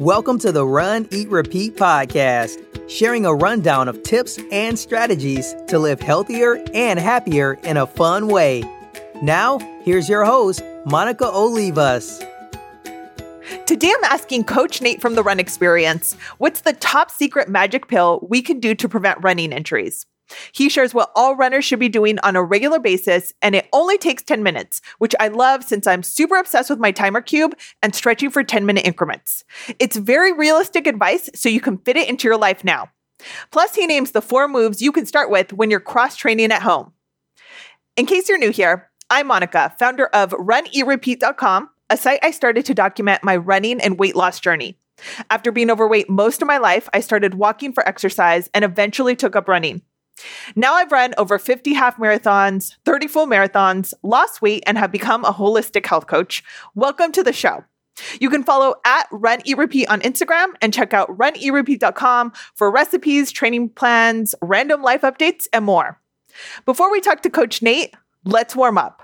Welcome to the Run, Eat, Repeat podcast, sharing a rundown of tips and strategies to live healthier and happier in a fun way. Now, here's your host, Monica Olivas. Today I'm asking Coach Nate from the Run Experience what's the top secret magic pill we can do to prevent running injuries? He shares what all runners should be doing on a regular basis, and it only takes 10 minutes, which I love since I'm super obsessed with my timer cube and stretching for 10 minute increments. It's very realistic advice, so you can fit it into your life now. Plus, he names the four moves you can start with when you're cross training at home. In case you're new here, I'm Monica, founder of runeatrepeat.com, a site I started to document my running and weight loss journey. After being overweight most of my life, I started walking for exercise and eventually took up running. Now I've run over 50 half marathons, 30 full marathons, lost weight, and have become a holistic health coach. Welcome to the show. You can follow at Run Eat Repeat on Instagram and check out runeatrepeat.com for recipes, training plans, random life updates, and more. Before we talk to Coach Nate, let's warm up.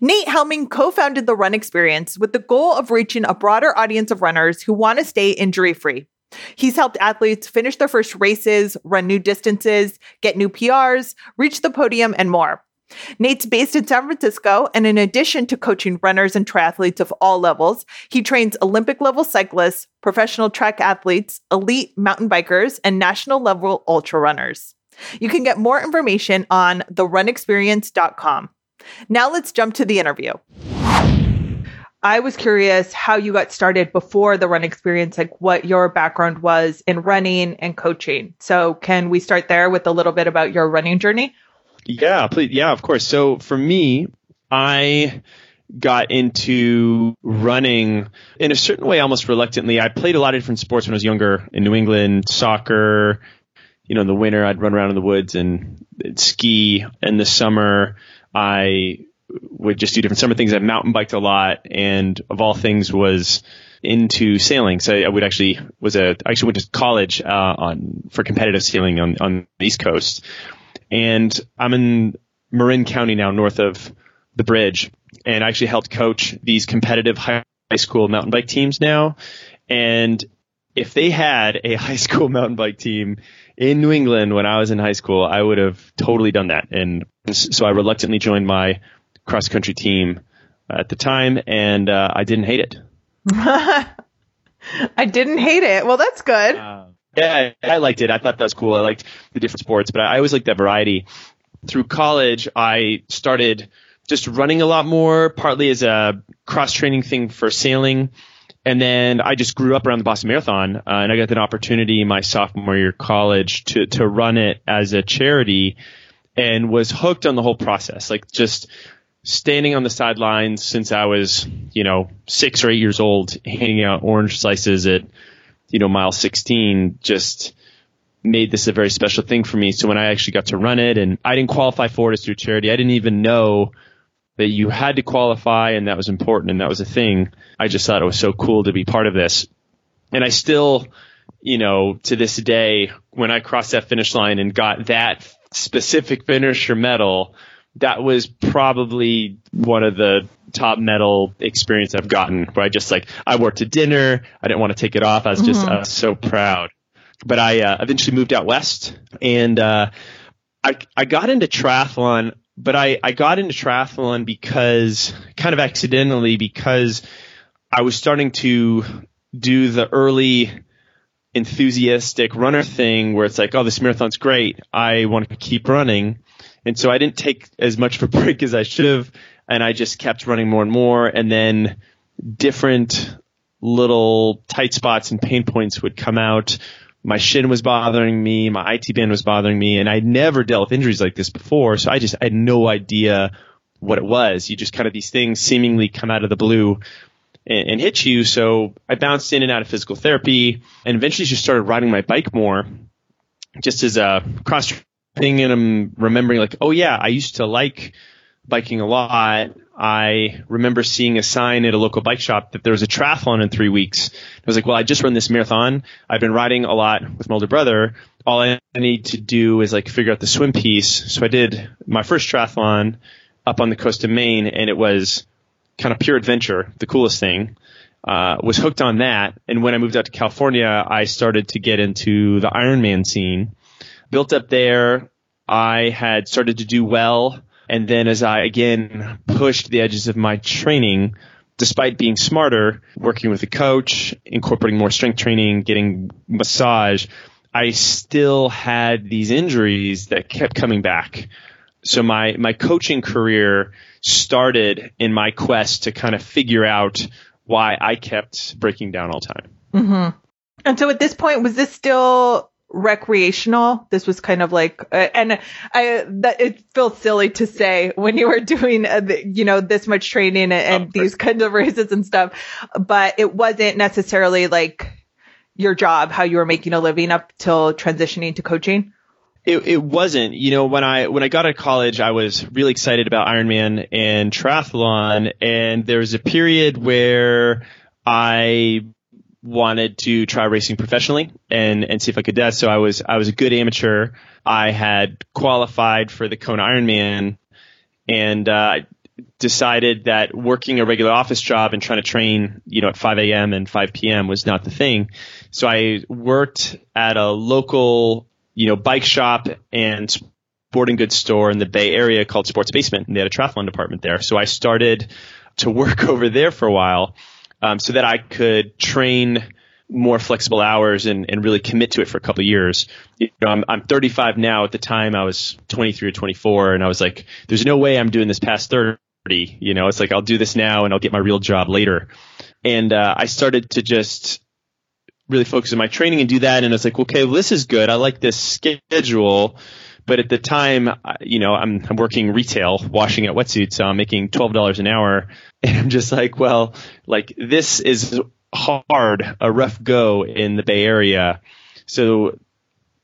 Nate Helming co founded the Run Experience with the goal of reaching a broader audience of runners who want to stay injury free. He's helped athletes finish their first races, run new distances, get new PRs, reach the podium, and more. Nate's based in San Francisco, and in addition to coaching runners and triathletes of all levels, he trains Olympic level cyclists, professional track athletes, elite mountain bikers, and national level ultra runners. You can get more information on therunexperience.com. Now let's jump to the interview. I was curious how you got started before the run experience, like what your background was in running and coaching. So, can we start there with a little bit about your running journey? Yeah, please. Yeah, of course. So, for me, I got into running in a certain way almost reluctantly. I played a lot of different sports when I was younger in New England, soccer, you know, in the winter I'd run around in the woods and ski. In the summer, I would just do different summer things. I mountain biked a lot, and of all things, was into sailing. So I would actually was a I actually went to college uh, on for competitive sailing on on the East Coast, and I'm in Marin County now, north of the bridge, and I actually helped coach these competitive high school mountain bike teams now, and if they had a high school mountain bike team in New England when I was in high school, I would have totally done that. And so I reluctantly joined my cross country team at the time, and uh, I didn't hate it. I didn't hate it. Well, that's good. Uh, yeah, I liked it. I thought that was cool. I liked the different sports, but I always liked that variety. Through college, I started just running a lot more, partly as a cross training thing for sailing. And then I just grew up around the Boston Marathon, uh, and I got an opportunity my sophomore year of college to to run it as a charity, and was hooked on the whole process. Like just standing on the sidelines since I was, you know, six or eight years old, handing out orange slices at, you know, mile 16, just made this a very special thing for me. So when I actually got to run it and I didn't qualify for it as through charity, I didn't even know that you had to qualify and that was important and that was a thing. I just thought it was so cool to be part of this. And I still, you know, to this day, when I crossed that finish line and got that specific finisher medal, that was probably one of the top medal experience I've gotten where I just like, I wore to dinner. I didn't want to take it off. I was just, mm-hmm. I was so proud. But I uh, eventually moved out west and, uh, I, I got into triathlon, but I, I got into triathlon because kind of accidentally because I was starting to do the early enthusiastic runner thing where it's like, oh, this marathon's great. I want to keep running. And so I didn't take as much of a break as I should have. And I just kept running more and more. And then different little tight spots and pain points would come out. My shin was bothering me. My IT band was bothering me. And I'd never dealt with injuries like this before. So I just I had no idea what it was. You just kind of these things seemingly come out of the blue and, and hit you. So I bounced in and out of physical therapy and eventually just started riding my bike more just as a cross thing and I'm remembering like, oh yeah, I used to like biking a lot. I remember seeing a sign at a local bike shop that there was a triathlon in three weeks. I was like, well, I just run this marathon. I've been riding a lot with my older brother. All I need to do is like figure out the swim piece. So I did my first triathlon up on the coast of Maine and it was kind of pure adventure, the coolest thing. Uh, was hooked on that, and when I moved out to California, I started to get into the Ironman scene. Built up there, I had started to do well, and then as I again pushed the edges of my training, despite being smarter, working with a coach, incorporating more strength training, getting massage, I still had these injuries that kept coming back. So my, my coaching career started in my quest to kind of figure out why I kept breaking down all the time. Mm-hmm. And so at this point, was this still recreational? This was kind of like, uh, and I that it feels silly to say when you were doing, uh, the, you know, this much training and, and oh, these kinds of races and stuff, but it wasn't necessarily like your job, how you were making a living up till transitioning to coaching. It, it wasn't. You know, when I when I got out of college, I was really excited about Ironman and triathlon, and there was a period where I wanted to try racing professionally and and see if I could do that. So I was I was a good amateur. I had qualified for the Kona Ironman, and uh, decided that working a regular office job and trying to train, you know, at 5 a.m. and 5 p.m. was not the thing. So I worked at a local you know, bike shop and sporting goods store in the Bay Area called Sports Basement, and they had a triathlon department there. So I started to work over there for a while, um, so that I could train more flexible hours and, and really commit to it for a couple of years. You know, I'm, I'm 35 now. At the time, I was 23 or 24, and I was like, "There's no way I'm doing this past 30." You know, it's like I'll do this now and I'll get my real job later. And uh, I started to just really focus on my training and do that. And it's like, okay, well, this is good. I like this schedule. But at the time, you know, I'm, I'm working retail, washing out wetsuits, so I'm making twelve dollars an hour, and I'm just like, well, like this is hard, a rough go in the Bay Area. So,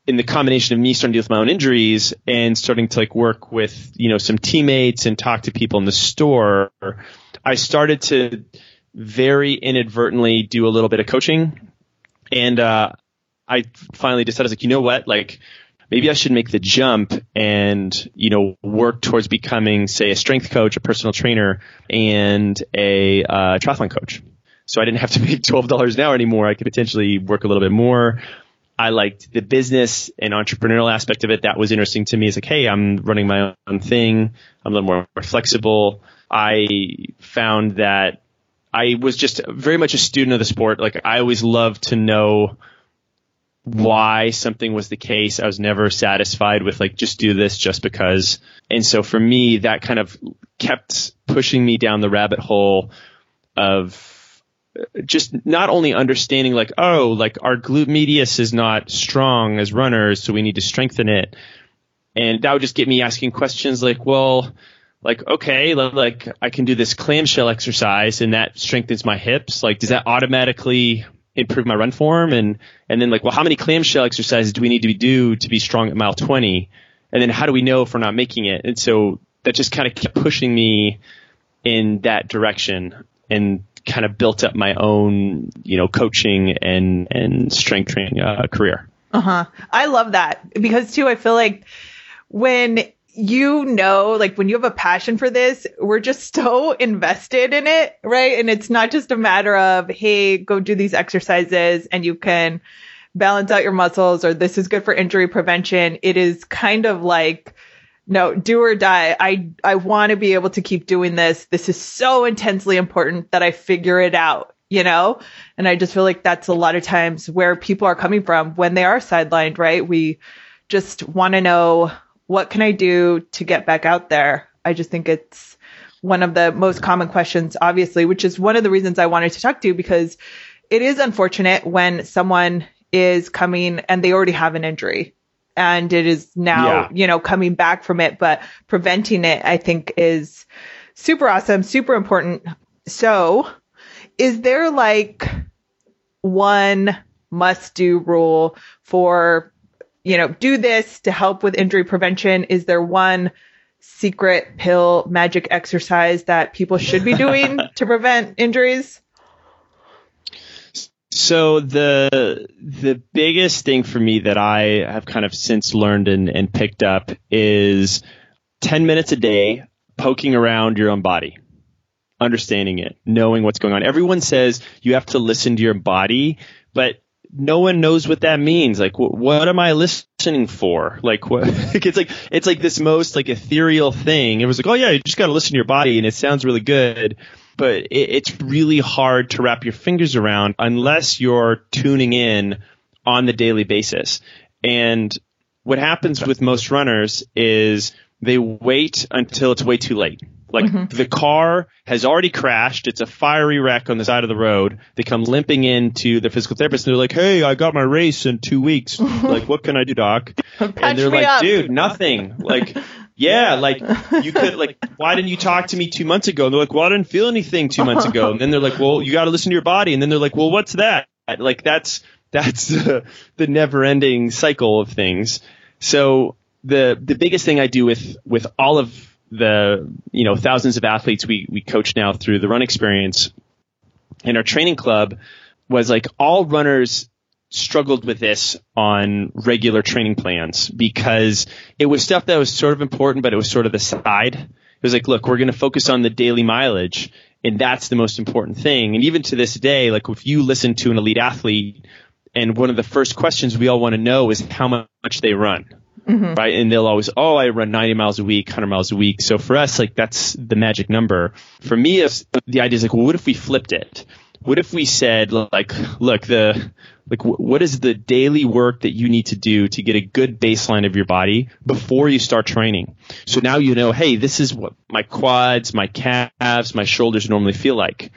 in the combination of me starting to deal with my own injuries and starting to like work with you know some teammates and talk to people in the store, I started to very inadvertently do a little bit of coaching. And uh, I finally decided, I was like, you know what, like maybe I should make the jump and you know work towards becoming, say, a strength coach, a personal trainer, and a uh, triathlon coach. So I didn't have to make twelve dollars an hour anymore. I could potentially work a little bit more. I liked the business and entrepreneurial aspect of it. That was interesting to me. It's like, hey, I'm running my own thing. I'm a little more, more flexible. I found that I was just very much a student of the sport. Like I always loved to know why something was the case. I was never satisfied with like just do this just because. And so for me, that kind of kept pushing me down the rabbit hole of just not only understanding like, oh, like our glute medius is not strong as runners, so we need to strengthen it. And that would just get me asking questions like, well, like okay like i can do this clamshell exercise and that strengthens my hips like does that automatically improve my run form and and then like well how many clamshell exercises do we need to do to be strong at mile 20 and then how do we know if we're not making it? And so that just kind of kept pushing me in that direction and kind of built up my own you know coaching and and strength training uh, career. Uh-huh. I love that because too i feel like when you know, like when you have a passion for this, we're just so invested in it, right? And it's not just a matter of, hey, go do these exercises and you can balance out your muscles or this is good for injury prevention. It is kind of like, no, do or die. I, I want to be able to keep doing this. This is so intensely important that I figure it out, you know? And I just feel like that's a lot of times where people are coming from when they are sidelined, right? We just want to know what can I do to get back out there? I just think it's one of the most common questions, obviously, which is one of the reasons I wanted to talk to you because it is unfortunate when someone is coming and they already have an injury and it is now, yeah. you know, coming back from it, but preventing it, I think is super awesome, super important. So is there like one must do rule for you know, do this to help with injury prevention? Is there one secret pill magic exercise that people should be doing to prevent injuries? So the the biggest thing for me that I have kind of since learned and, and picked up is ten minutes a day poking around your own body. understanding it, knowing what's going on. Everyone says you have to listen to your body, but no one knows what that means. Like, wh- what am I listening for? Like, what? it's like it's like this most like ethereal thing. It was like, oh yeah, you just got to listen to your body, and it sounds really good, but it, it's really hard to wrap your fingers around unless you're tuning in on the daily basis. And what happens with most runners is they wait until it's way too late. Like mm-hmm. the car has already crashed. It's a fiery wreck on the side of the road. They come limping into the physical therapist and they're like, Hey, I got my race in two weeks. like, what can I do, doc? and they're like, up. dude, nothing. Like, yeah, like you could like, why didn't you talk to me two months ago? And they're like, well, I didn't feel anything two months ago. And then they're like, well, you got to listen to your body. And then they're like, well, what's that? Like that's, that's uh, the never ending cycle of things. So the, the biggest thing I do with, with all of the you know thousands of athletes we we coach now through the run experience in our training club was like all runners struggled with this on regular training plans because it was stuff that was sort of important, but it was sort of the side. It was like, look, we're going to focus on the daily mileage and that's the most important thing. And even to this day, like if you listen to an elite athlete and one of the first questions we all want to know is how much they run. Mm-hmm. Right. And they'll always, oh, I run 90 miles a week, 100 miles a week. So for us, like that's the magic number. For me, if the idea is like, well, what if we flipped it? What if we said like, look, the, like what is the daily work that you need to do to get a good baseline of your body before you start training? So now you know, hey, this is what my quads, my calves, my shoulders normally feel like.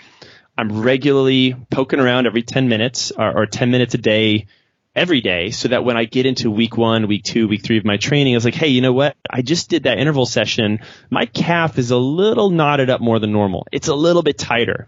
I'm regularly poking around every 10 minutes or, or 10 minutes a day every day so that when I get into week one, week two, week three of my training, I was like, hey, you know what? I just did that interval session. My calf is a little knotted up more than normal. It's a little bit tighter.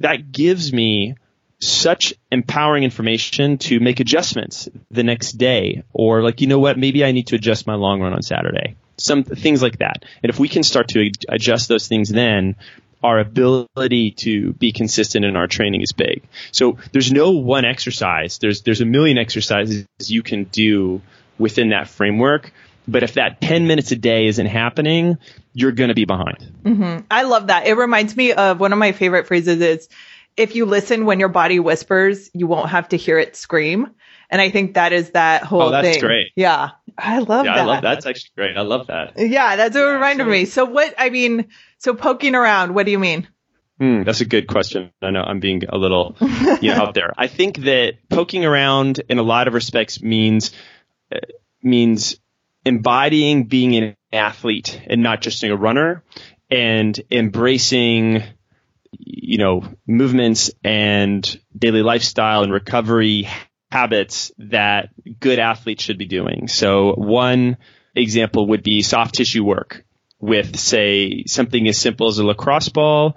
That gives me such empowering information to make adjustments the next day or like, you know what? Maybe I need to adjust my long run on Saturday. Some things like that. And if we can start to adjust those things then, our ability to be consistent in our training is big. So there's no one exercise. There's there's a million exercises you can do within that framework. But if that 10 minutes a day isn't happening, you're going to be behind. Mm-hmm. I love that. It reminds me of one of my favorite phrases is if you listen when your body whispers, you won't have to hear it scream. And I think that is that whole oh, that's thing. great. Yeah. I love yeah, that. I love that's actually great. I love that. Yeah, that's what yeah, reminded so, me. So what I mean, so poking around, what do you mean? Hmm, that's a good question. I know I'm being a little you know, out there. I think that poking around in a lot of respects means uh, means embodying being an athlete and not just being a runner and embracing you know movements and daily lifestyle and recovery habits that good athletes should be doing. So one example would be soft tissue work with say something as simple as a lacrosse ball,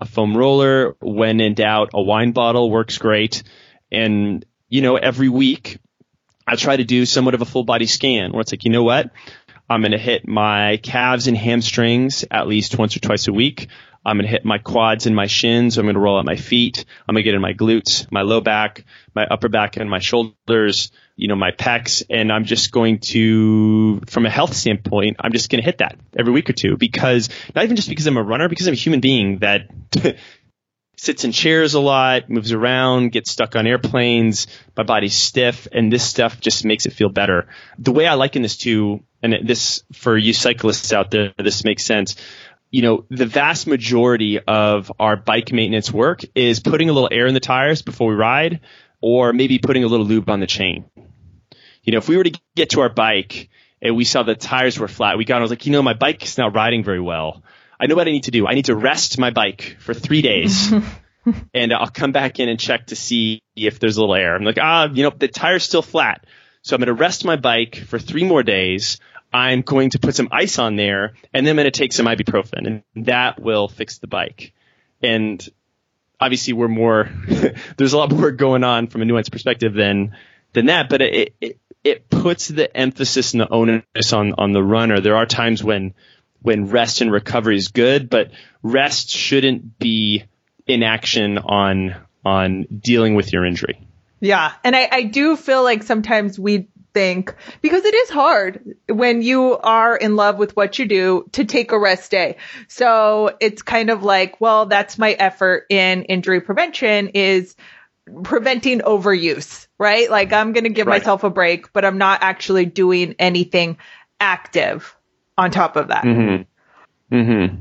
a foam roller, when in doubt, a wine bottle works great. And, you know, every week I try to do somewhat of a full body scan where it's like, you know what? I'm going to hit my calves and hamstrings at least once or twice a week. I'm going to hit my quads and my shins. I'm going to roll out my feet. I'm going to get in my glutes, my low back, my upper back and my shoulders, you know, my pecs. And I'm just going to, from a health standpoint, I'm just going to hit that every week or two because not even just because I'm a runner, because I'm a human being that sits in chairs a lot, moves around, gets stuck on airplanes. My body's stiff and this stuff just makes it feel better. The way I liken this to, and this for you cyclists out there, this makes sense you know, the vast majority of our bike maintenance work is putting a little air in the tires before we ride or maybe putting a little lube on the chain. You know, if we were to get to our bike and we saw the tires were flat, we got, I was like, you know, my bike is not riding very well. I know what I need to do. I need to rest my bike for three days. and I'll come back in and check to see if there's a little air. I'm like, ah, you know, the tire's still flat. So I'm going to rest my bike for three more days. I'm going to put some ice on there and then I'm going to take some ibuprofen and that will fix the bike. And obviously we're more, there's a lot more going on from a nuanced perspective than, than that, but it, it, it puts the emphasis and the onus on, on the runner. There are times when, when rest and recovery is good, but rest shouldn't be inaction on, on dealing with your injury. Yeah. And I, I do feel like sometimes we think because it is hard when you are in love with what you do to take a rest day. So it's kind of like, well, that's my effort in injury prevention is preventing overuse, right? Like I'm going to give right. myself a break, but I'm not actually doing anything active on top of that. Mm-hmm. Mm-hmm.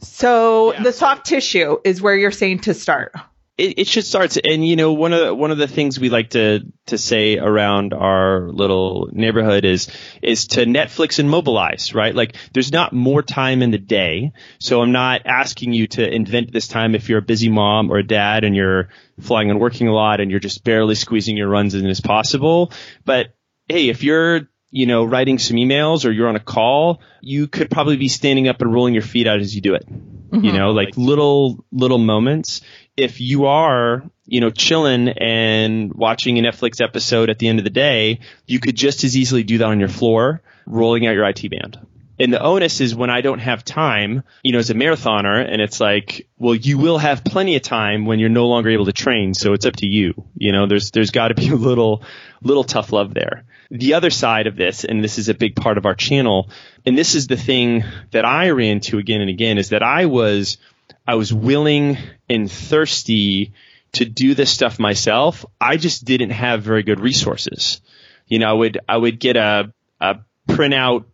So yeah. the soft tissue is where you're saying to start it, it should start. To, and you know, one of the, one of the things we like to to say around our little neighborhood is is to Netflix and mobilize, right? Like, there's not more time in the day, so I'm not asking you to invent this time if you're a busy mom or a dad and you're flying and working a lot and you're just barely squeezing your runs in as possible. But hey, if you're you know, writing some emails or you're on a call, you could probably be standing up and rolling your feet out as you do it. Mm-hmm. You know, like little, little moments if you are, you know, chilling and watching a Netflix episode at the end of the day, you could just as easily do that on your floor, rolling out your IT band. And the onus is when I don't have time, you know, as a marathoner, and it's like, well, you will have plenty of time when you're no longer able to train. So it's up to you. You know, there's, there's got to be a little, little tough love there. The other side of this, and this is a big part of our channel, and this is the thing that I ran to again and again, is that I was I was willing and thirsty to do this stuff myself. I just didn't have very good resources. You know, I would I would get a a printout,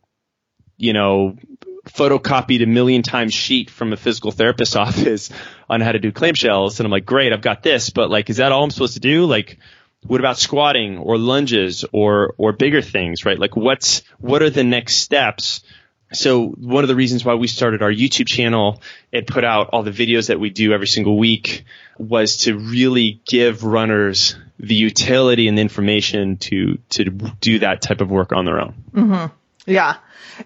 you know, photocopied a million times sheet from a physical therapist's office on how to do clamshells, and I'm like, great, I've got this, but like, is that all I'm supposed to do? Like, what about squatting or lunges or or bigger things, right? Like, what's what are the next steps? So one of the reasons why we started our YouTube channel and put out all the videos that we do every single week was to really give runners the utility and the information to to do that type of work on their own. Mm-hmm. Yeah.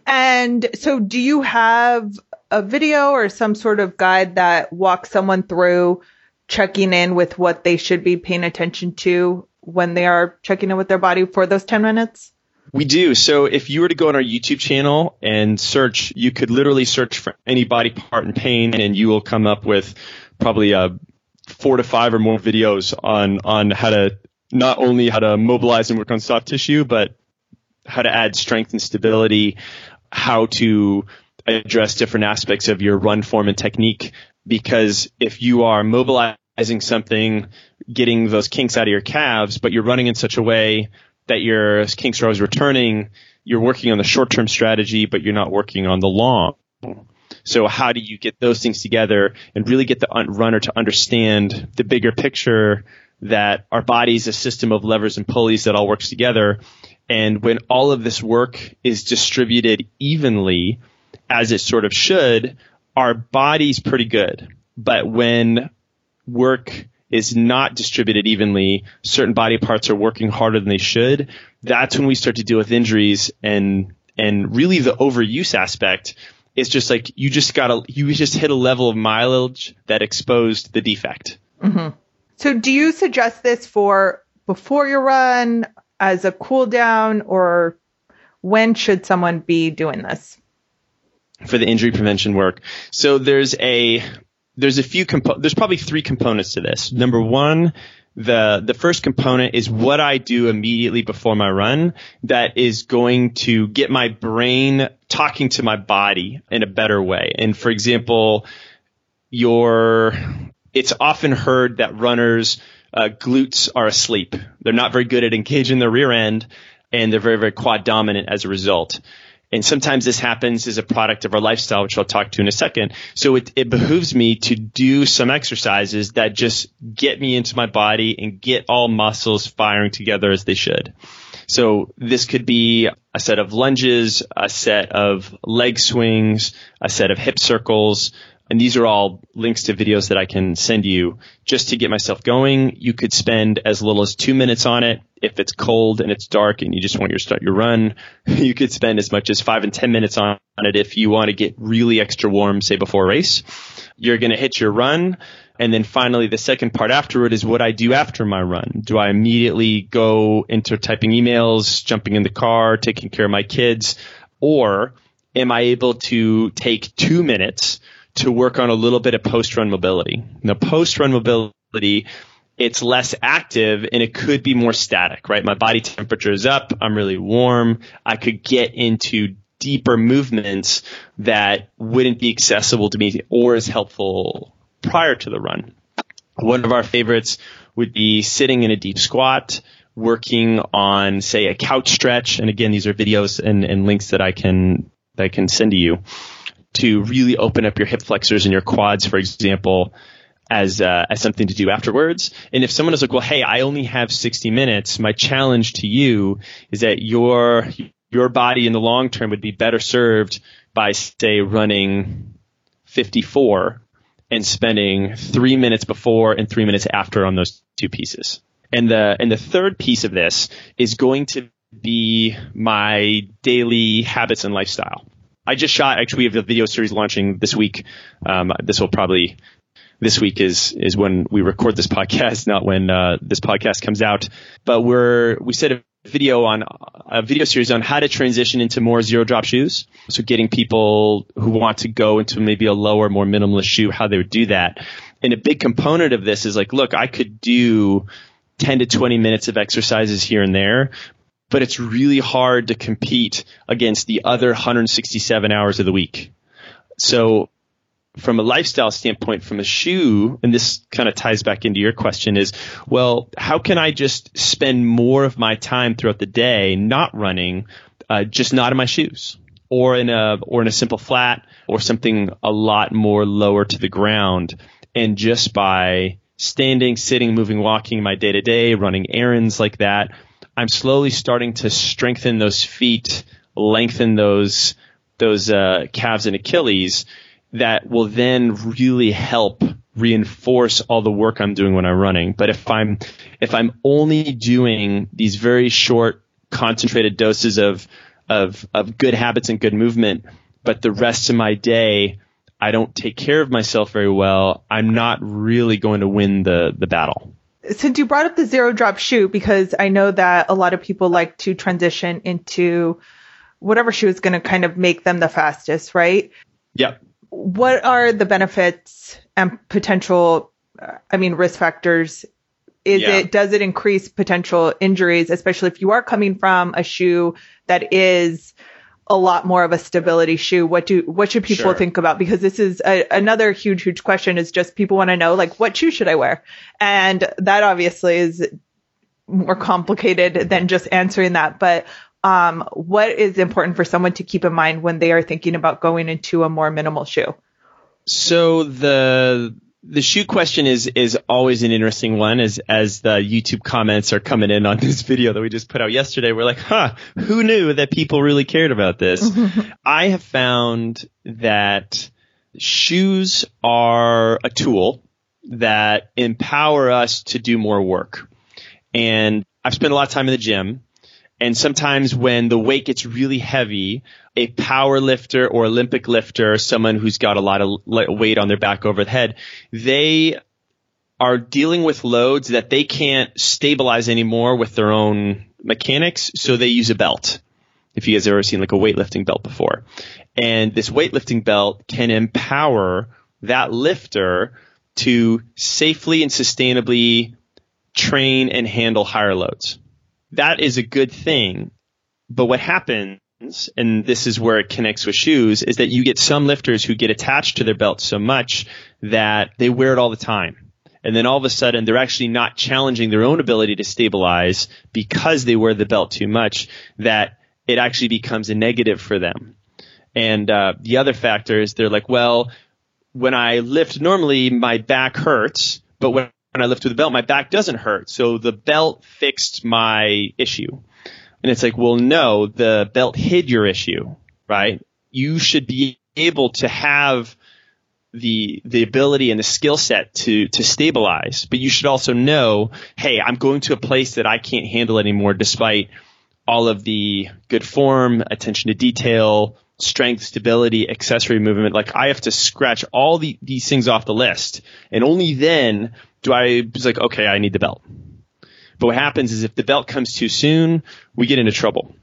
And so do you have a video or some sort of guide that walks someone through checking in with what they should be paying attention to when they are checking in with their body for those 10 minutes? We do. So if you were to go on our YouTube channel and search, you could literally search for any body part in pain and you will come up with probably uh, four to five or more videos on, on how to not only how to mobilize and work on soft tissue, but how to add strength and stability, how to address different aspects of your run form and technique. Because if you are mobilizing something, getting those kinks out of your calves, but you're running in such a way that your are always returning, you're working on the short term strategy, but you're not working on the long. So how do you get those things together and really get the runner to understand the bigger picture that our body is a system of levers and pulleys that all works together. And when all of this work is distributed evenly, as it sort of should, our body's pretty good. But when work is not distributed evenly, certain body parts are working harder than they should, that's when we start to deal with injuries and and really the overuse aspect is just like you just got a you just hit a level of mileage that exposed the defect. Mm-hmm. So do you suggest this for before you run as a cool down or when should someone be doing this? For the injury prevention work. So there's a there's a few compo- there's probably three components to this. Number one, the the first component is what I do immediately before my run that is going to get my brain talking to my body in a better way. And for example, your it's often heard that runners uh, glutes are asleep. They're not very good at engaging the rear end and they're very very quad dominant as a result. And sometimes this happens as a product of our lifestyle, which I'll talk to in a second. So it, it behooves me to do some exercises that just get me into my body and get all muscles firing together as they should. So this could be a set of lunges, a set of leg swings, a set of hip circles, and these are all links to videos that I can send you just to get myself going. You could spend as little as two minutes on it. If it's cold and it's dark and you just want to start your run, you could spend as much as five and 10 minutes on it if you want to get really extra warm, say before a race. You're going to hit your run. And then finally, the second part afterward is what I do after my run. Do I immediately go into typing emails, jumping in the car, taking care of my kids, or am I able to take two minutes to work on a little bit of post run mobility. Now, post run mobility it's less active and it could be more static, right? My body temperature is up. I'm really warm. I could get into deeper movements that wouldn't be accessible to me or as helpful prior to the run. One of our favorites would be sitting in a deep squat, working on, say, a couch stretch. And again, these are videos and, and links that I can, that I can send to you to really open up your hip flexors and your quads, for example, as uh, as something to do afterwards. And if someone is like, "Well, hey, I only have 60 minutes," my challenge to you is that your your body in the long term would be better served by say running 54 and spending three minutes before and three minutes after on those two pieces. And the and the third piece of this is going to be my daily habits and lifestyle. I just shot. Actually, we have a video series launching this week. Um, this will probably this week is is when we record this podcast, not when uh, this podcast comes out. But we're we said a video on a video series on how to transition into more zero drop shoes. So getting people who want to go into maybe a lower, more minimalist shoe, how they would do that. And a big component of this is like, look, I could do 10 to 20 minutes of exercises here and there, but it's really hard to compete against the other 167 hours of the week. So from a lifestyle standpoint, from a shoe, and this kind of ties back into your question is, well, how can I just spend more of my time throughout the day not running, uh, just not in my shoes? Or in a, or in a simple flat, or something a lot more lower to the ground. And just by standing, sitting, moving, walking my day to day, running errands like that, I'm slowly starting to strengthen those feet, lengthen those, those, uh, calves and Achilles that will then really help reinforce all the work I'm doing when I'm running. But if I'm if I'm only doing these very short concentrated doses of of of good habits and good movement, but the rest of my day I don't take care of myself very well, I'm not really going to win the the battle. Since you brought up the zero drop shoe, because I know that a lot of people like to transition into whatever shoe is going to kind of make them the fastest, right? Yeah. what are the benefits and potential, uh, I mean, risk factors? Is yeah. it, does it increase potential injuries, especially if you are coming from a shoe that is a lot more of a stability shoe? What do, what should people sure. think about? Because this is a, another huge, huge question is just people want to know, like, what shoe should I wear? And that obviously is more complicated than just answering that. But um, what is important for someone to keep in mind when they are thinking about going into a more minimal shoe? So the the shoe question is is always an interesting one as as the YouTube comments are coming in on this video that we just put out yesterday. We're like, huh, who knew that people really cared about this? I have found that shoes are a tool that empower us to do more work. And I've spent a lot of time in the gym and sometimes when the weight gets really heavy, a power lifter or Olympic lifter, someone who's got a lot of weight on their back over the head, they are dealing with loads that they can't stabilize anymore with their own mechanics. So they use a belt. If you guys have ever seen like a weightlifting belt before. And this weightlifting belt can empower that lifter to safely and sustainably train and handle higher loads that is a good thing. But what happens, and this is where it connects with shoes, is that you get some lifters who get attached to their belt so much that they wear it all the time. And then all of a sudden they're actually not challenging their own ability to stabilize because they wear the belt too much that it actually becomes a negative for them. And uh, the other factor is they're like, well, when I lift normally my back hurts, but when when I lift with the belt, my back doesn't hurt. So the belt fixed my issue. And it's like, well, no, the belt hid your issue, right? You should be able to have the the ability and the skill set to to stabilize, but you should also know, hey, I'm going to a place that I can't handle anymore despite all of the good form, attention to detail, strength, stability, accessory movement. Like I have to scratch all the, these things off the list. And only then do I was like, okay, I need the belt. But what happens is if the belt comes too soon, we get into trouble.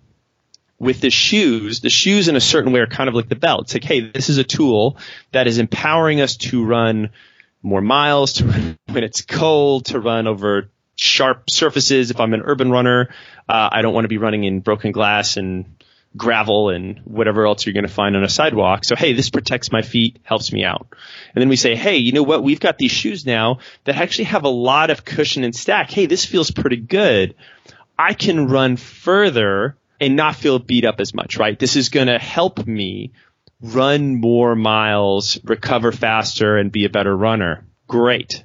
With the shoes, the shoes in a certain way are kind of like the belt. It's like, hey, this is a tool that is empowering us to run more miles, to run when it's cold, to run over sharp surfaces. If I'm an urban runner, uh, I don't want to be running in broken glass and gravel and whatever else you're going to find on a sidewalk. So, hey, this protects my feet, helps me out. And then we say, hey, you know what? We've got these shoes now that actually have a lot of cushion and stack. Hey, this feels pretty good. I can run further and not feel beat up as much, right? This is going to help me run more miles, recover faster, and be a better runner. Great.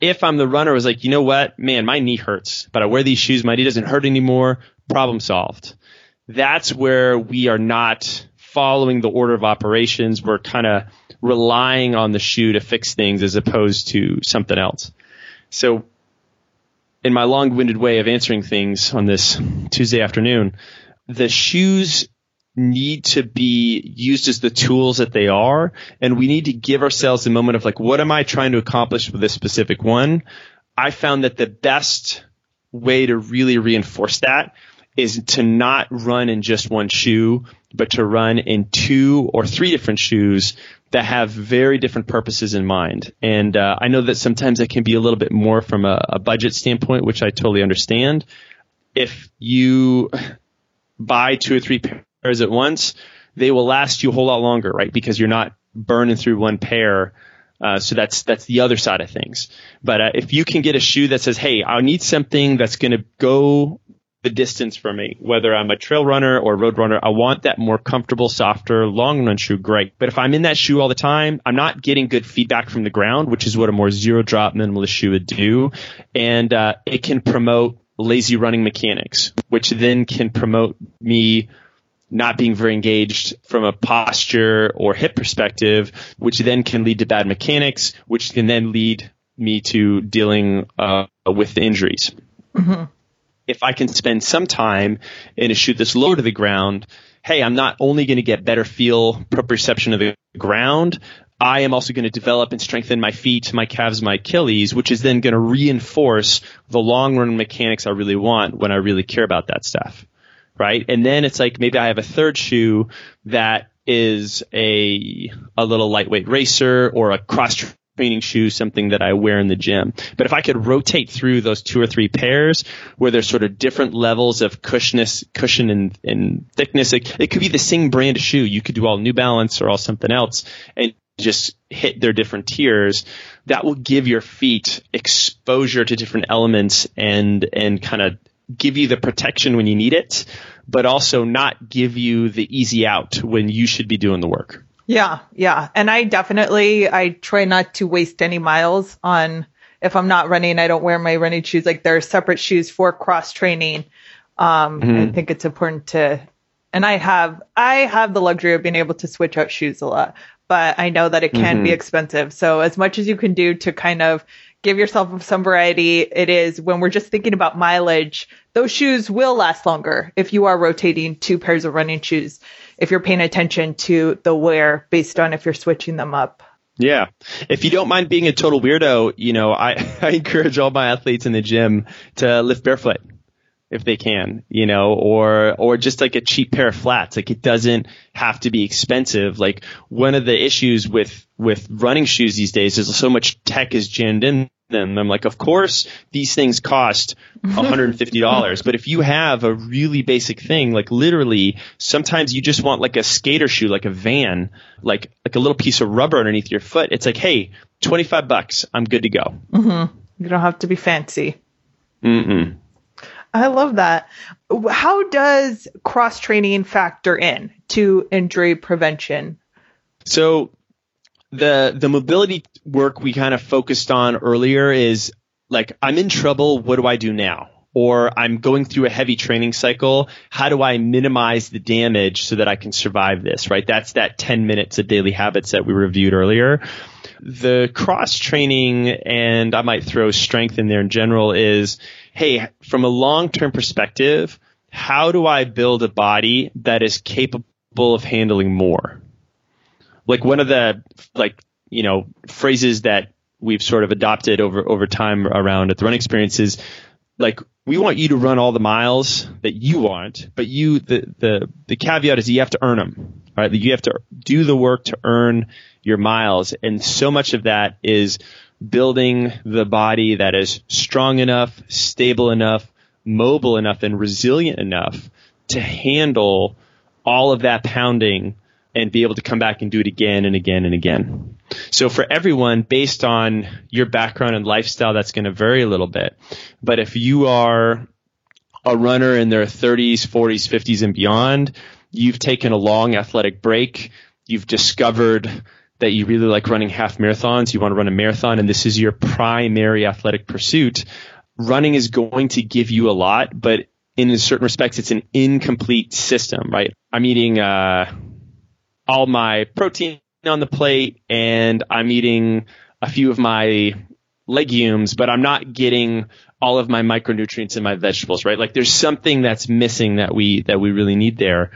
If I'm the runner, was like, you know what, man, my knee hurts, but I wear these shoes, my knee doesn't hurt anymore. Problem solved. That's where we are not following the order of operations. We're kind of relying on the shoe to fix things as opposed to something else. So, in my long-winded way of answering things on this Tuesday afternoon, the shoes need to be used as the tools that they are. And we need to give ourselves a moment of like, what am I trying to accomplish with this specific one? I found that the best way to really reinforce that is to not run in just one shoe, but to run in two or three different shoes that have very different purposes in mind. And uh, I know that sometimes it can be a little bit more from a, a budget standpoint, which I totally understand. If you buy two or three pairs at once, they will last you a whole lot longer, right? Because you're not burning through one pair. Uh, so that's that's the other side of things. But uh, if you can get a shoe that says, "Hey, I need something that's going to go the distance for me, whether I'm a trail runner or road runner, I want that more comfortable, softer, long run shoe. Great. But if I'm in that shoe all the time, I'm not getting good feedback from the ground, which is what a more zero drop minimalist shoe would do, and uh, it can promote lazy running mechanics, which then can promote me not being very engaged from a posture or hip perspective, which then can lead to bad mechanics, which can then lead me to dealing uh, with injuries. Mm-hmm. If I can spend some time in a shoot that's lower to the ground, hey, I'm not only going to get better feel, proprioception of the ground, I am also going to develop and strengthen my feet, my calves, my Achilles, which is then going to reinforce the long run mechanics I really want when I really care about that stuff. Right. And then it's like maybe I have a third shoe that is a, a little lightweight racer or a cross training shoe, something that I wear in the gym. But if I could rotate through those two or three pairs where there's sort of different levels of cushionness, cushion and, and thickness, it, it could be the same brand of shoe. You could do all New Balance or all something else and just hit their different tiers, that will give your feet exposure to different elements and and kind of give you the protection when you need it, but also not give you the easy out when you should be doing the work. Yeah, yeah. And I definitely I try not to waste any miles on if I'm not running, I don't wear my running shoes. Like there are separate shoes for cross training. Um, mm-hmm. I think it's important to and I have I have the luxury of being able to switch out shoes a lot but I know that it can mm-hmm. be expensive. So as much as you can do to kind of give yourself some variety, it is when we're just thinking about mileage, those shoes will last longer if you are rotating two pairs of running shoes, if you're paying attention to the wear based on if you're switching them up. Yeah. If you don't mind being a total weirdo, you know, I, I encourage all my athletes in the gym to lift barefoot if they can, you know, or or just like a cheap pair of flats. Like it doesn't have to be expensive. Like one of the issues with with running shoes these days is so much tech is jammed in them. I'm like, of course these things cost $150, but if you have a really basic thing, like literally sometimes you just want like a skater shoe, like a van, like like a little piece of rubber underneath your foot. It's like, hey, 25 bucks, I'm good to go. Mm-hmm. You don't have to be fancy. Mm-mm. I love that. How does cross training factor in to injury prevention? So the the mobility work we kind of focused on earlier is like I'm in trouble, what do I do now? Or I'm going through a heavy training cycle. How do I minimize the damage so that I can survive this, right? That's that 10 minutes of daily habits that we reviewed earlier. The cross training and I might throw strength in there in general is hey, from a long term perspective, how do I build a body that is capable of handling more? Like one of the like you know phrases that we've sort of adopted over over time around at the run experiences like we want you to run all the miles that you want, but you the the the caveat is you have to earn them, right? You have to do the work to earn your miles, and so much of that is building the body that is strong enough, stable enough, mobile enough, and resilient enough to handle all of that pounding and be able to come back and do it again and again and again. So for everyone, based on your background and lifestyle, that's going to vary a little bit. But if you are a runner in their 30s, 40s, 50s, and beyond, you've taken a long athletic break, you've discovered that you really like running half marathons, you want to run a marathon, and this is your primary athletic pursuit, running is going to give you a lot, but in certain respects, it's an incomplete system, right? I'm eating uh, all my protein on the plate, and I'm eating a few of my legumes, but I'm not getting all of my micronutrients in my vegetables, right? Like there's something that's missing that we that we really need there.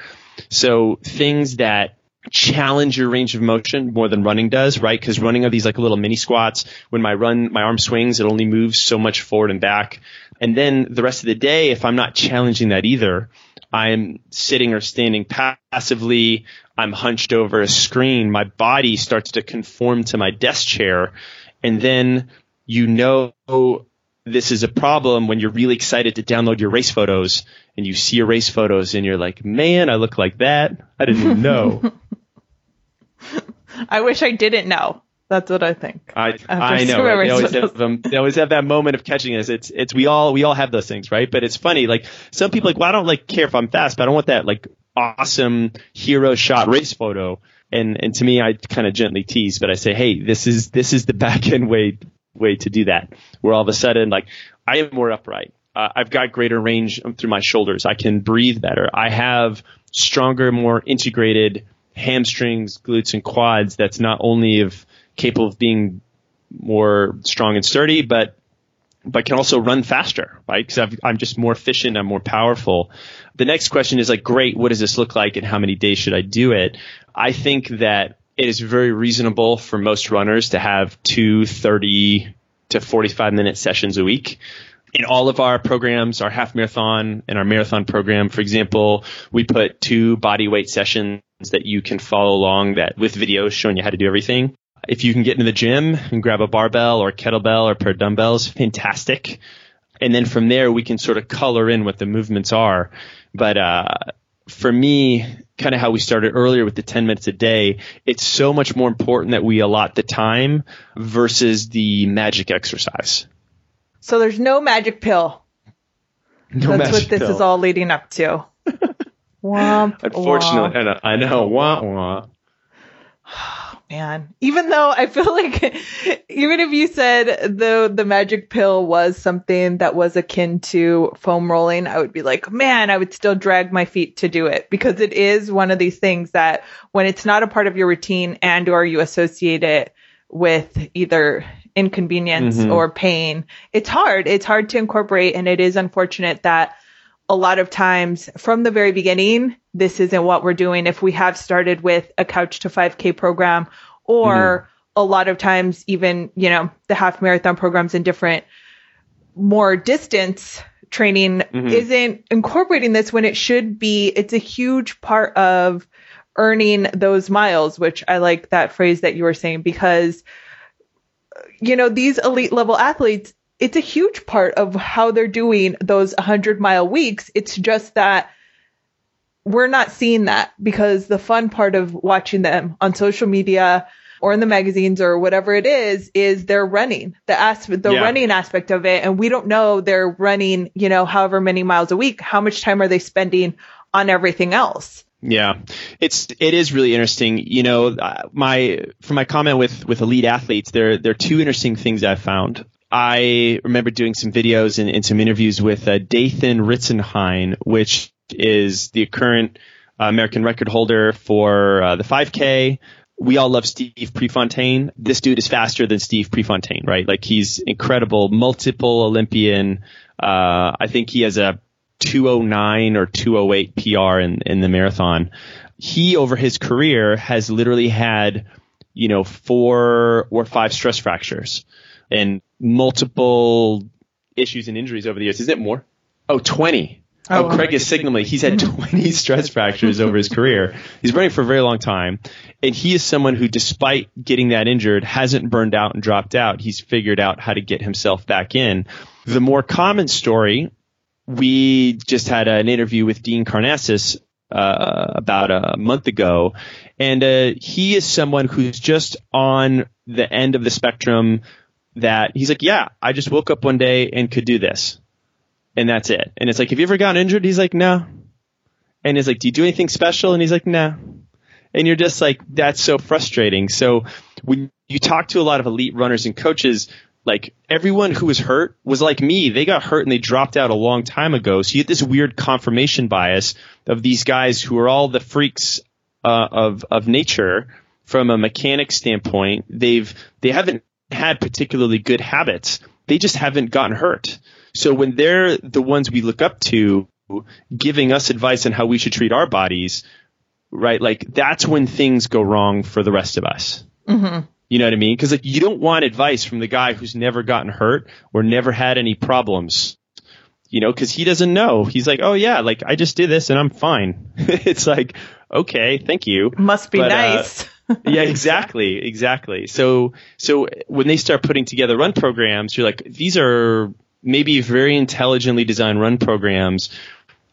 So things that challenge your range of motion more than running does, right? Because running are these like little mini squats. When my run, my arm swings, it only moves so much forward and back. And then the rest of the day, if I'm not challenging that either, I'm sitting or standing passively. I'm hunched over a screen. My body starts to conform to my desk chair. And then you know this is a problem when you're really excited to download your race photos and you see your race photos and you're like, man, I look like that. I didn't know. I wish I didn't know. That's what I think. I I know. Right? They always have them. They always have that moment of catching us. It's it's we all we all have those things, right? But it's funny. Like some people like, well, I don't like care if I'm fast, but I don't want that like awesome hero shot race photo. And and to me, I kind of gently tease, but I say, hey, this is this is the back end way way to do that. Where all of a sudden, like I am more upright. Uh, I've got greater range through my shoulders. I can breathe better. I have stronger, more integrated hamstrings, glutes, and quads. That's not only of capable of being more strong and sturdy, but but can also run faster, right? Because I'm just more efficient, I'm more powerful. The next question is like, great, what does this look like, and how many days should I do it? I think that it is very reasonable for most runners to have two 30 to 45 minute sessions a week. In all of our programs, our half marathon and our marathon program, for example, we put two body weight sessions that you can follow along that with videos showing you how to do everything. If you can get into the gym and grab a barbell or a kettlebell or a pair of dumbbells, fantastic. And then from there, we can sort of color in what the movements are. But, uh, for me, kind of how we started earlier with the 10 minutes a day, it's so much more important that we allot the time versus the magic exercise. So there's no magic pill. No That's magic what this pill. is all leading up to. womp, Unfortunately, womp. I know, I know, wah, wah. man. Even though I feel like even if you said the the magic pill was something that was akin to foam rolling, I would be like, man, I would still drag my feet to do it because it is one of these things that when it's not a part of your routine and or you associate it with either inconvenience Mhm. or pain, it's hard. It's hard to incorporate and it is unfortunate that a lot of times from the very beginning, this isn't what we're doing. If we have started with a couch to 5K program, or a lot of times, even, you know, the half marathon programs and different more distance training Mhm. isn't incorporating this when it should be. It's a huge part of earning those miles, which I like that phrase that you were saying because, you know, these elite level athletes, it's a huge part of how they're doing those 100 mile weeks. It's just that we're not seeing that because the fun part of watching them on social media or in the magazines or whatever it is is they're running the aspect the Yeah. running aspect of it and we don't know they're running you know however many miles a week how much time are they spending on everything else Yeah, it's it is really interesting. You know, uh, my for my comment with with elite athletes, there there are two interesting things I found. I remember doing some videos and, and some interviews with uh, Dathan Ritzenhein, which is the current uh, American record holder for uh, the 5K. We all love Steve Prefontaine. This dude is faster than Steve Prefontaine, right? Like he's incredible, multiple Olympian. Uh, I think he has a 209 or 208 PR in, in the marathon. He, over his career, has literally had, you know, four or five stress fractures and multiple issues and injuries over the years. Is it more? Oh, 20. Oh, oh Craig is signaling. He's had 20 stress fractures over his career. He's running for a very long time. And he is someone who, despite getting that injured, hasn't burned out and dropped out. He's figured out how to get himself back in. The more common story, we just had an interview with Dean Karnazes uh, about a month ago. And uh, he is someone who's just on the end of the spectrum that he's like, yeah, I just woke up one day and could do this and that's it. And it's like, have you ever gotten injured? He's like, no. And he's like, do you do anything special? And he's like, no. And you're just like, that's so frustrating. So when you talk to a lot of elite runners and coaches, like everyone who was hurt was like me. They got hurt and they dropped out a long time ago. So you get this weird confirmation bias of these guys who are all the freaks uh, of of nature from a mechanic standpoint. They've they haven't had particularly good habits. They just haven't gotten hurt. So when they're the ones we look up to giving us advice on how we should treat our bodies, right? Like that's when things go wrong for the rest of us. Mm-hmm. You know what I mean? Because like you don't want advice from the guy who's never gotten hurt or never had any problems. You know, because he doesn't know. He's like, oh yeah, like I just did this and I'm fine. it's like, okay, thank you. Must be but, uh, nice. Uh, yeah, exactly, exactly. So, so when they start putting together run programs, you're like, these are maybe very intelligently designed run programs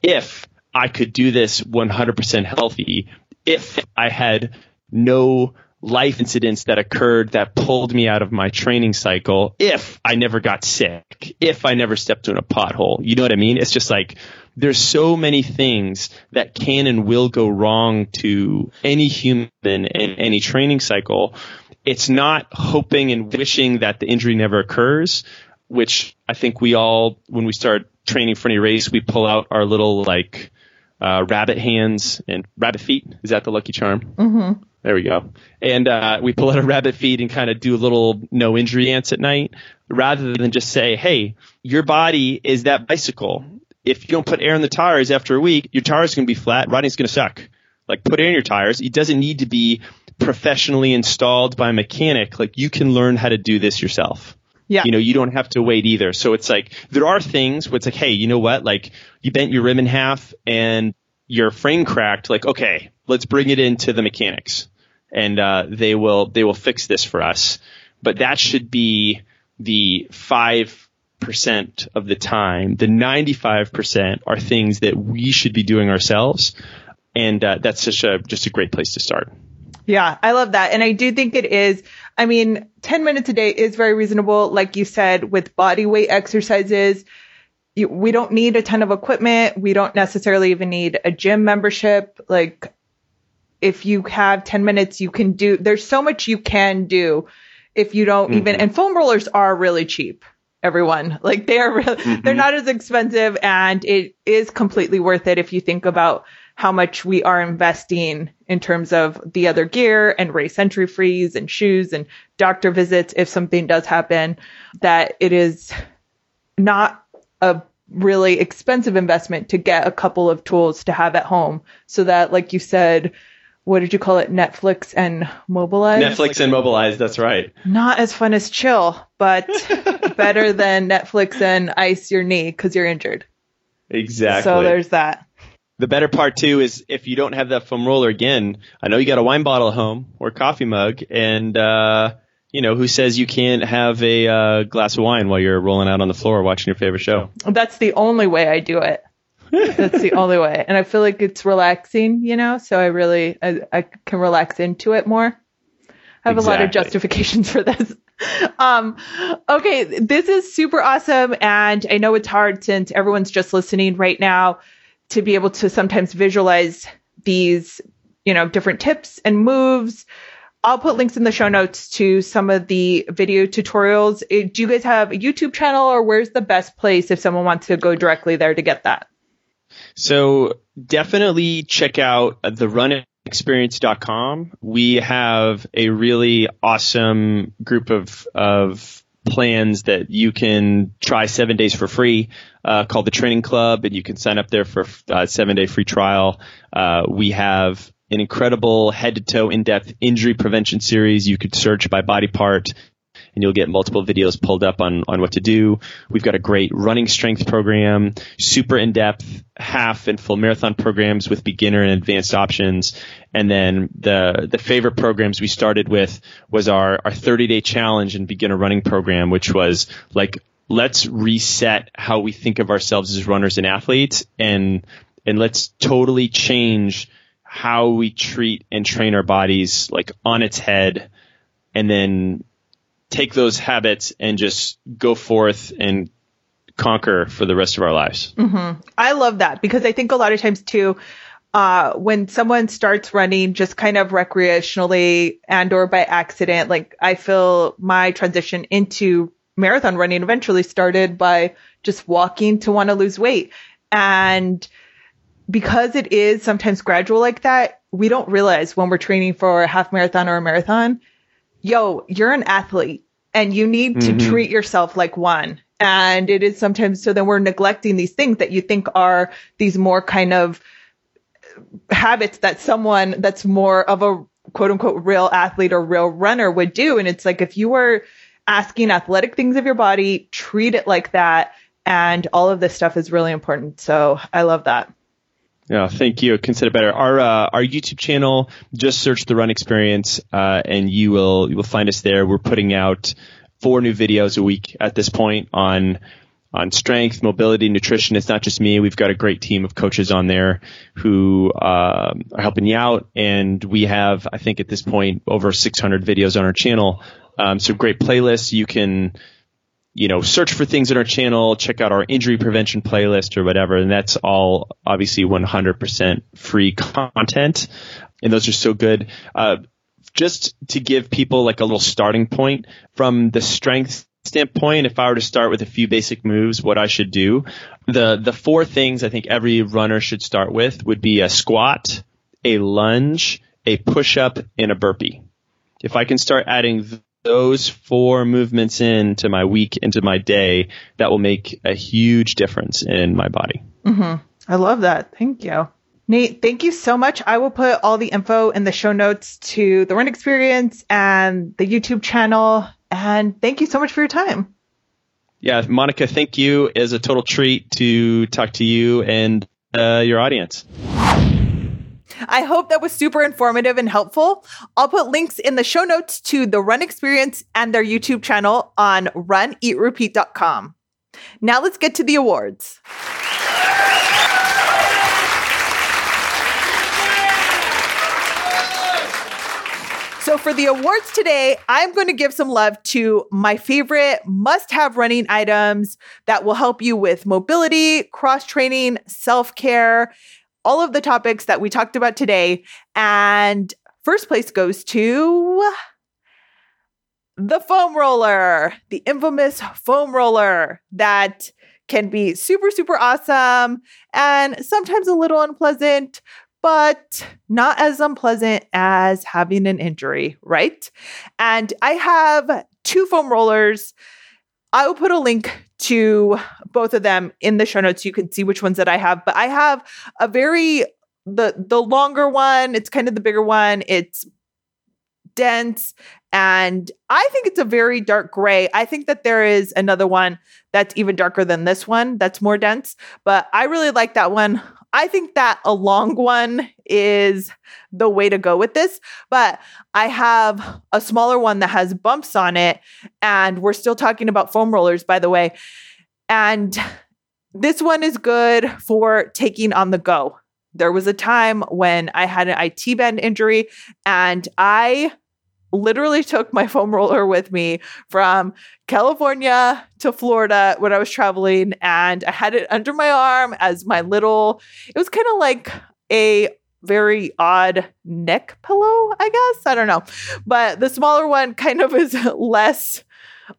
if I could do this 100% healthy, if I had no life incidents that occurred that pulled me out of my training cycle, if I never got sick, if I never stepped in a pothole. You know what I mean? It's just like there's so many things that can and will go wrong to any human in any training cycle. It's not hoping and wishing that the injury never occurs which I think we all, when we start training for any race, we pull out our little like uh, rabbit hands and rabbit feet. Is that the lucky charm? Mm-hmm. There we go. And uh, we pull out a rabbit feet and kind of do a little no injury dance at night, rather than just say, "Hey, your body is that bicycle. If you don't put air in the tires after a week, your tires are going to be flat. Riding's going to suck. Like put air in your tires. It doesn't need to be professionally installed by a mechanic. Like you can learn how to do this yourself." Yeah. You know, you don't have to wait either. So it's like, there are things where it's like, hey, you know what? Like, you bent your rim in half and your frame cracked. Like, okay, let's bring it into the mechanics and, uh, they will, they will fix this for us. But that should be the 5% of the time. The 95% are things that we should be doing ourselves. And, uh, that's such a, just a great place to start. Yeah, I love that. And I do think it is, I mean, 10 minutes a day is very reasonable. Like you said, with body weight exercises, you, we don't need a ton of equipment. We don't necessarily even need a gym membership. Like if you have 10 minutes, you can do, there's so much you can do if you don't mm-hmm. even, and foam rollers are really cheap everyone. Like they are really, mm-hmm. they're not as expensive and it is completely worth it if you think about how much we are investing in terms of the other gear and race entry fees and shoes and doctor visits if something does happen, that it is not a really expensive investment to get a couple of tools to have at home so that, like you said, what did you call it? Netflix and Mobilize? Netflix and Mobilize, that's right. Not as fun as chill, but better than Netflix and ice your knee because you're injured. Exactly. So there's that the better part too is if you don't have that foam roller again, I know you got a wine bottle at home or coffee mug and, uh, you know, who says you can't have a uh, glass of wine while you're rolling out on the floor watching your favorite show? That's the only way I do it. That's the only way. And I feel like it's relaxing, you know, so I really, I, I can relax into it more. I have exactly. a lot of justifications for this. um, okay. This is super awesome. And I know it's hard since everyone's just listening right now to be able to sometimes visualize these, you know, different tips and moves. I'll put links in the show notes to some of the video tutorials. Eh, do you guys have a YouTube channel or where's the best place if someone wants to go directly there to get that? So definitely check out the runexperience.com. We have a really awesome group of, of plans that you can try seven days for free uh, called the Training Club, and you can sign up there for a uh, seven day free trial. Uh, we have an incredible head to toe in depth injury prevention series. You could search by body part and you'll get multiple videos pulled up on, on what to do. We've got a great running strength program, super in depth half and full marathon programs with beginner and advanced options. And then the, the favorite programs we started with was our, our 30 day challenge and beginner running program, which was like, let's reset how we think of ourselves as runners and athletes and, and let's totally change how we treat and train our bodies like on its head and then take those habits and just go forth and conquer for the rest of our lives. Mm-hmm. I love that because I think a lot of times too, uh, when someone starts running just kind of recreationally and or by accident, like I feel my transition into marathon running eventually started by just walking to want to lose weight. And because it is sometimes gradual like that, we don't realize when we're training for a half marathon or a marathon, yo, you're an athlete and you need to mm-hmm. treat yourself like one. And it is sometimes so then we're neglecting these things that you think are these more kind of habits that someone that's more of a quote unquote real athlete or real runner would do. And it's like if you were asking athletic things of your body, treat it like that. And all of this stuff is really important. So I love that. Yeah, thank you. Consider better. Our uh, our YouTube channel, just search the Run Experience, uh, and you will you will find us there. We're putting out four new videos a week at this point on on strength, mobility, nutrition. It's not just me. We've got a great team of coaches on there who uh, are helping you out, and we have, I think, at this point, over 600 videos on our channel. Um, so great playlists. You can you know, search for things in our channel, check out our injury prevention playlist or whatever. And that's all obviously 100% free content. And those are so good. Uh, just to give people like a little starting point from the strength standpoint, if I were to start with a few basic moves, what I should do, the, the four things I think every runner should start with would be a squat, a lunge, a push up, and a burpee. If I can start adding those four movements into my week, into my day, that will make a huge difference in my body. Mm-hmm. I love that. Thank you. Nate, thank you so much. I will put all the info in the show notes to the Run Experience and the YouTube channel. And thank you so much for your time. Yeah, Monica, thank you. It is a total treat to talk to you and uh, your audience. I hope that was super informative and helpful. I'll put links in the show notes to the Run Experience and their YouTube channel on runeatrepeat.com. Now let's get to the awards. So, for the awards today, I'm going to give some love to my favorite must have running items that will help you with mobility, cross training, self care, all of the topics that we talked about today. And first place goes to the foam roller, the infamous foam roller that can be super, super awesome and sometimes a little unpleasant, but not as unpleasant as having an injury, right? And I have two foam rollers. I will put a link to both of them in the show notes. You can see which ones that I have, but I have a very the the longer one. It's kind of the bigger one. It's dense and I think it's a very dark gray. I think that there is another one that's even darker than this one that's more dense, but I really like that one. I think that a long one is the way to go with this, but I have a smaller one that has bumps on it. And we're still talking about foam rollers, by the way. And this one is good for taking on the go. There was a time when I had an IT band injury and I literally took my foam roller with me from California to Florida when I was traveling and I had it under my arm as my little it was kind of like a very odd neck pillow, I guess. I don't know. But the smaller one kind of is less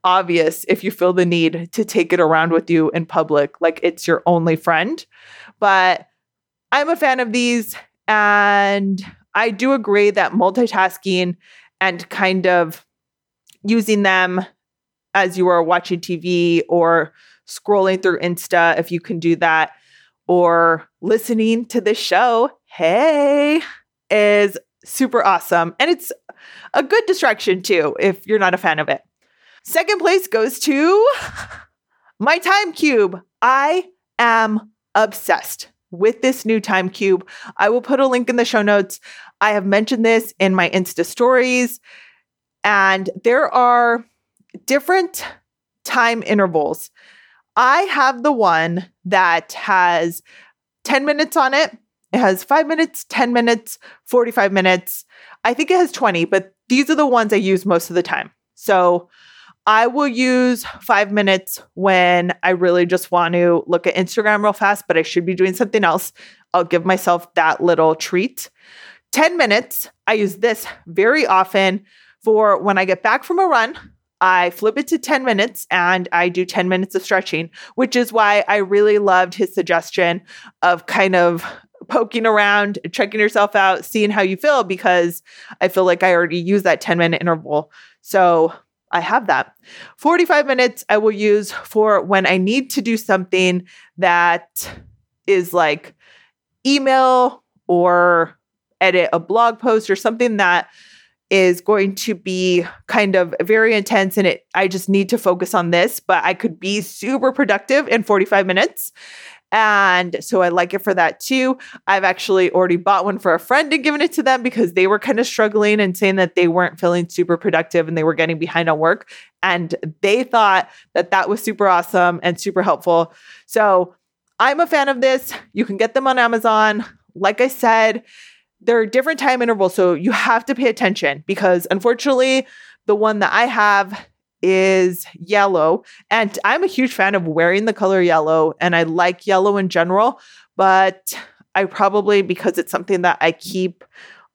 obvious if you feel the need to take it around with you in public like it's your only friend. But I'm a fan of these and I do agree that multitasking and kind of using them as you are watching TV or scrolling through Insta, if you can do that, or listening to this show, hey, is super awesome. And it's a good distraction too, if you're not a fan of it. Second place goes to my time cube. I am obsessed with this new time cube. I will put a link in the show notes. I have mentioned this in my Insta stories, and there are different time intervals. I have the one that has 10 minutes on it. It has five minutes, 10 minutes, 45 minutes. I think it has 20, but these are the ones I use most of the time. So I will use five minutes when I really just want to look at Instagram real fast, but I should be doing something else. I'll give myself that little treat. 10 minutes, I use this very often for when I get back from a run. I flip it to 10 minutes and I do 10 minutes of stretching, which is why I really loved his suggestion of kind of poking around, checking yourself out, seeing how you feel, because I feel like I already use that 10 minute interval. So I have that. 45 minutes I will use for when I need to do something that is like email or edit a blog post or something that is going to be kind of very intense and it I just need to focus on this, but I could be super productive in 45 minutes. And so I like it for that too. I've actually already bought one for a friend and given it to them because they were kind of struggling and saying that they weren't feeling super productive and they were getting behind on work. And they thought that that was super awesome and super helpful. So I'm a fan of this. You can get them on Amazon. Like I said, there are different time intervals. So you have to pay attention because unfortunately, the one that I have is yellow. And I'm a huge fan of wearing the color yellow and I like yellow in general, but I probably, because it's something that I keep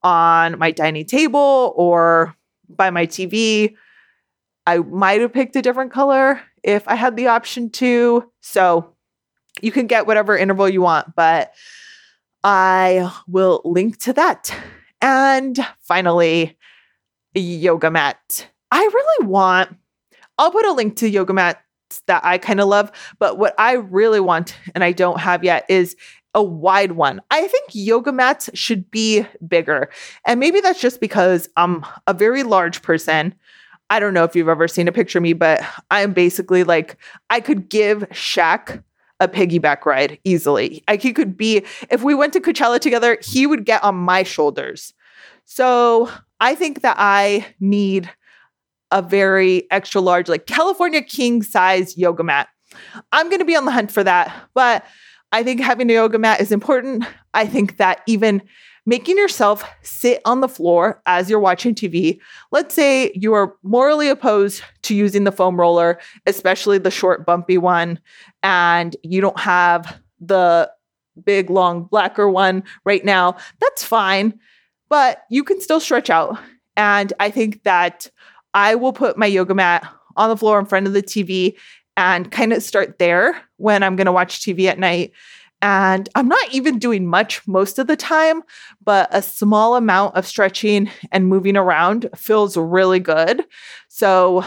on my dining table or by my TV, I might have picked a different color if I had the option to. So you can get whatever interval you want, but I will link to that. And finally, yoga mat. I really want I'll put a link to yoga mats that I kind of love, but what I really want and I don't have yet is a wide one. I think yoga mats should be bigger. And maybe that's just because I'm a very large person. I don't know if you've ever seen a picture of me, but I'm basically like, I could give Shaq a piggyback ride easily. Like he could be, if we went to Coachella together, he would get on my shoulders. So I think that I need a very extra large, like California king size yoga mat. I'm going to be on the hunt for that. But I think having a yoga mat is important. I think that even making yourself sit on the floor as you're watching TV, let's say you are morally opposed to using the foam roller, especially the short, bumpy one, and you don't have the big, long, blacker one right now, that's fine. But you can still stretch out. And I think that I will put my yoga mat on the floor in front of the TV and kind of start there when I'm going to watch TV at night. And I'm not even doing much most of the time, but a small amount of stretching and moving around feels really good. So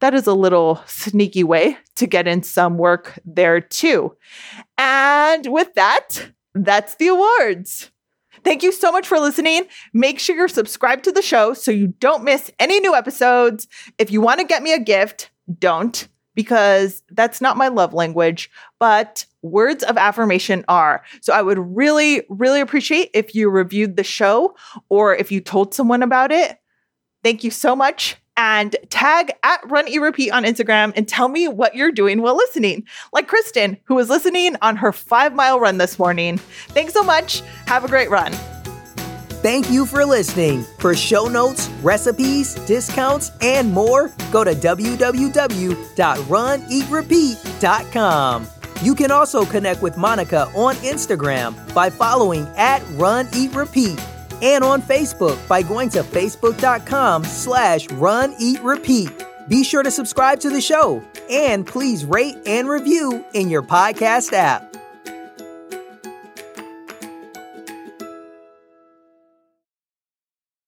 that is a little sneaky way to get in some work there too. And with that, that's the awards. Thank you so much for listening. Make sure you're subscribed to the show so you don't miss any new episodes. If you want to get me a gift, don't because that's not my love language, but words of affirmation are. So I would really, really appreciate if you reviewed the show or if you told someone about it. Thank you so much and tag at Run E Repeat on Instagram and tell me what you're doing while listening. Like Kristen, who was listening on her five mile run this morning. Thanks so much. Have a great run. Thank you for listening. For show notes, recipes, discounts, and more, go to www.runeatrepeat.com. You can also connect with Monica on Instagram by following at Run Eat Repeat and on Facebook by going to facebook.com slash run eat repeat. Be sure to subscribe to the show and please rate and review in your podcast app.